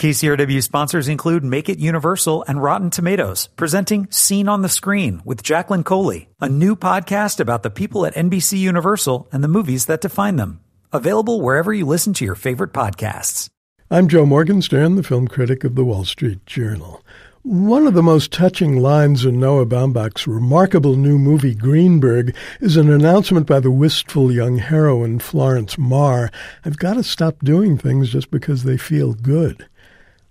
KCRW sponsors include Make It Universal and Rotten Tomatoes, presenting Scene on the Screen with Jacqueline Coley, a new podcast about the people at NBC Universal and the movies that define them. Available wherever you listen to your favorite podcasts. I'm Joe Morgenstern, the film critic of the Wall Street Journal. One of the most touching lines in Noah Baumbach's remarkable new movie Greenberg is an announcement by the wistful young heroine Florence Marr I've got to stop doing things just because they feel good.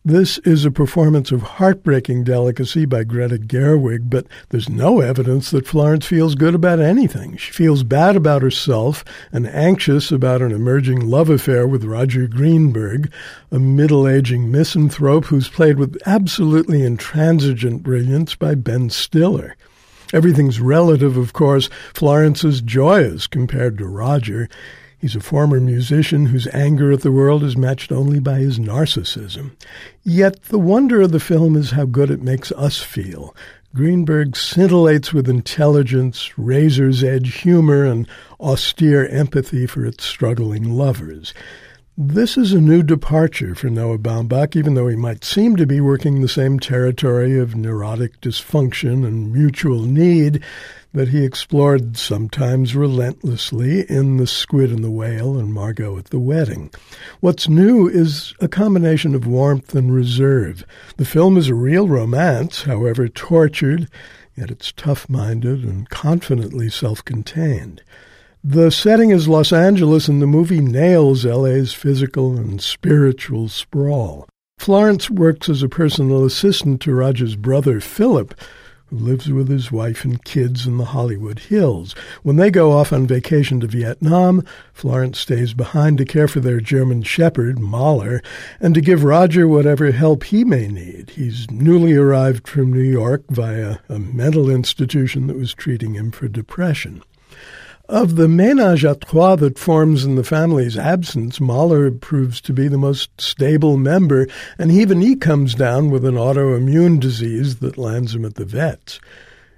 This is a performance of heartbreaking delicacy by Greta Gerwig, but there's no evidence that Florence feels good about anything. She feels bad about herself and anxious about an emerging love affair with Roger Greenberg, a middle-aging misanthrope who's played with absolutely intransigent brilliance by Ben Stiller. Everything's relative, of course. Florence is joyous compared to Roger. He's a former musician whose anger at the world is matched only by his narcissism. Yet the wonder of the film is how good it makes us feel. Greenberg scintillates with intelligence, razor's edge humor, and austere empathy for its struggling lovers. This is a new departure for Noah Baumbach, even though he might seem to be working the same territory of neurotic dysfunction and mutual need that he explored sometimes relentlessly in The Squid and the Whale and Margot at the Wedding. What's new is a combination of warmth and reserve. The film is a real romance, however tortured, yet it's tough minded and confidently self contained. The setting is Los Angeles, and the movie nails LA's physical and spiritual sprawl. Florence works as a personal assistant to Roger's brother, Philip, who lives with his wife and kids in the Hollywood Hills. When they go off on vacation to Vietnam, Florence stays behind to care for their German shepherd, Mahler, and to give Roger whatever help he may need. He's newly arrived from New York via a mental institution that was treating him for depression. Of the ménage à trois that forms in the family's absence, Mahler proves to be the most stable member, and even he comes down with an autoimmune disease that lands him at the vets.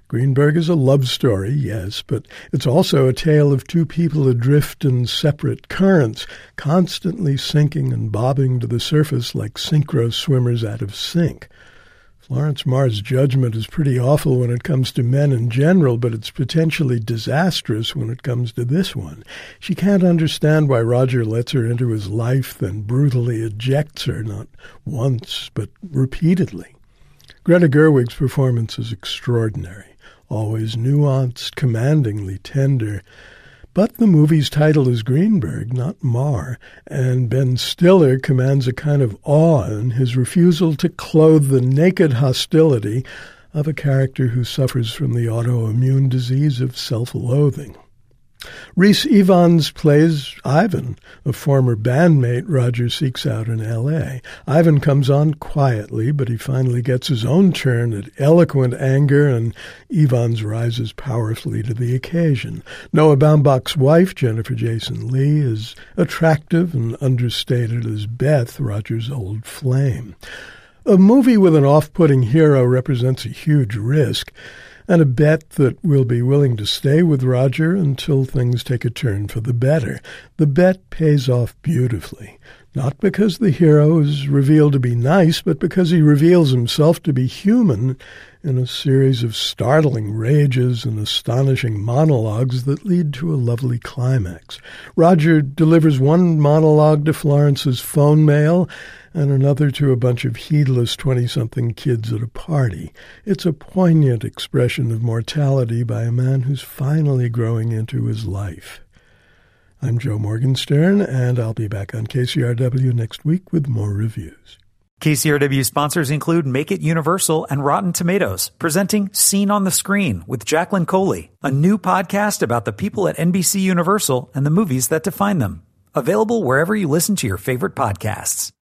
Greenberg is a love story, yes, but it's also a tale of two people adrift in separate currents, constantly sinking and bobbing to the surface like synchro swimmers out of sync. Florence Marr's judgment is pretty awful when it comes to men in general, but it's potentially disastrous when it comes to this one. She can't understand why Roger lets her into his life, then brutally ejects her, not once, but repeatedly. Greta Gerwig's performance is extraordinary, always nuanced, commandingly tender. But the movie's title is Greenberg, not Marr, and Ben Stiller commands a kind of awe in his refusal to clothe the naked hostility of a character who suffers from the autoimmune disease of self-loathing. Rhys Ifans plays Ivan, a former bandmate Roger seeks out in L.A. Ivan comes on quietly, but he finally gets his own turn at eloquent anger, and Ifans rises powerfully to the occasion. Noah Baumbach's wife, Jennifer Jason Leigh, is attractive and understated as Beth, Roger's old flame. A movie with an off-putting hero represents a huge risk and a bet that we'll be willing to stay with Roger until things take a turn for the better. The bet pays off beautifully, not because the hero is revealed to be nice, but because he reveals himself to be human in a series of startling rages and astonishing monologues that lead to a lovely climax. Roger delivers one monologue to Florence's phone mail and another to a bunch of heedless 20 something kids at a party. It's a poignant expression of mortality by a man who's finally growing into his life. I'm Joe Morgenstern, and I'll be back on KCRW next week with more reviews. KCRW sponsors include Make It Universal and Rotten Tomatoes, presenting Scene on the Screen with Jacqueline Coley, a new podcast about the people at NBC Universal and the movies that define them. Available wherever you listen to your favorite podcasts.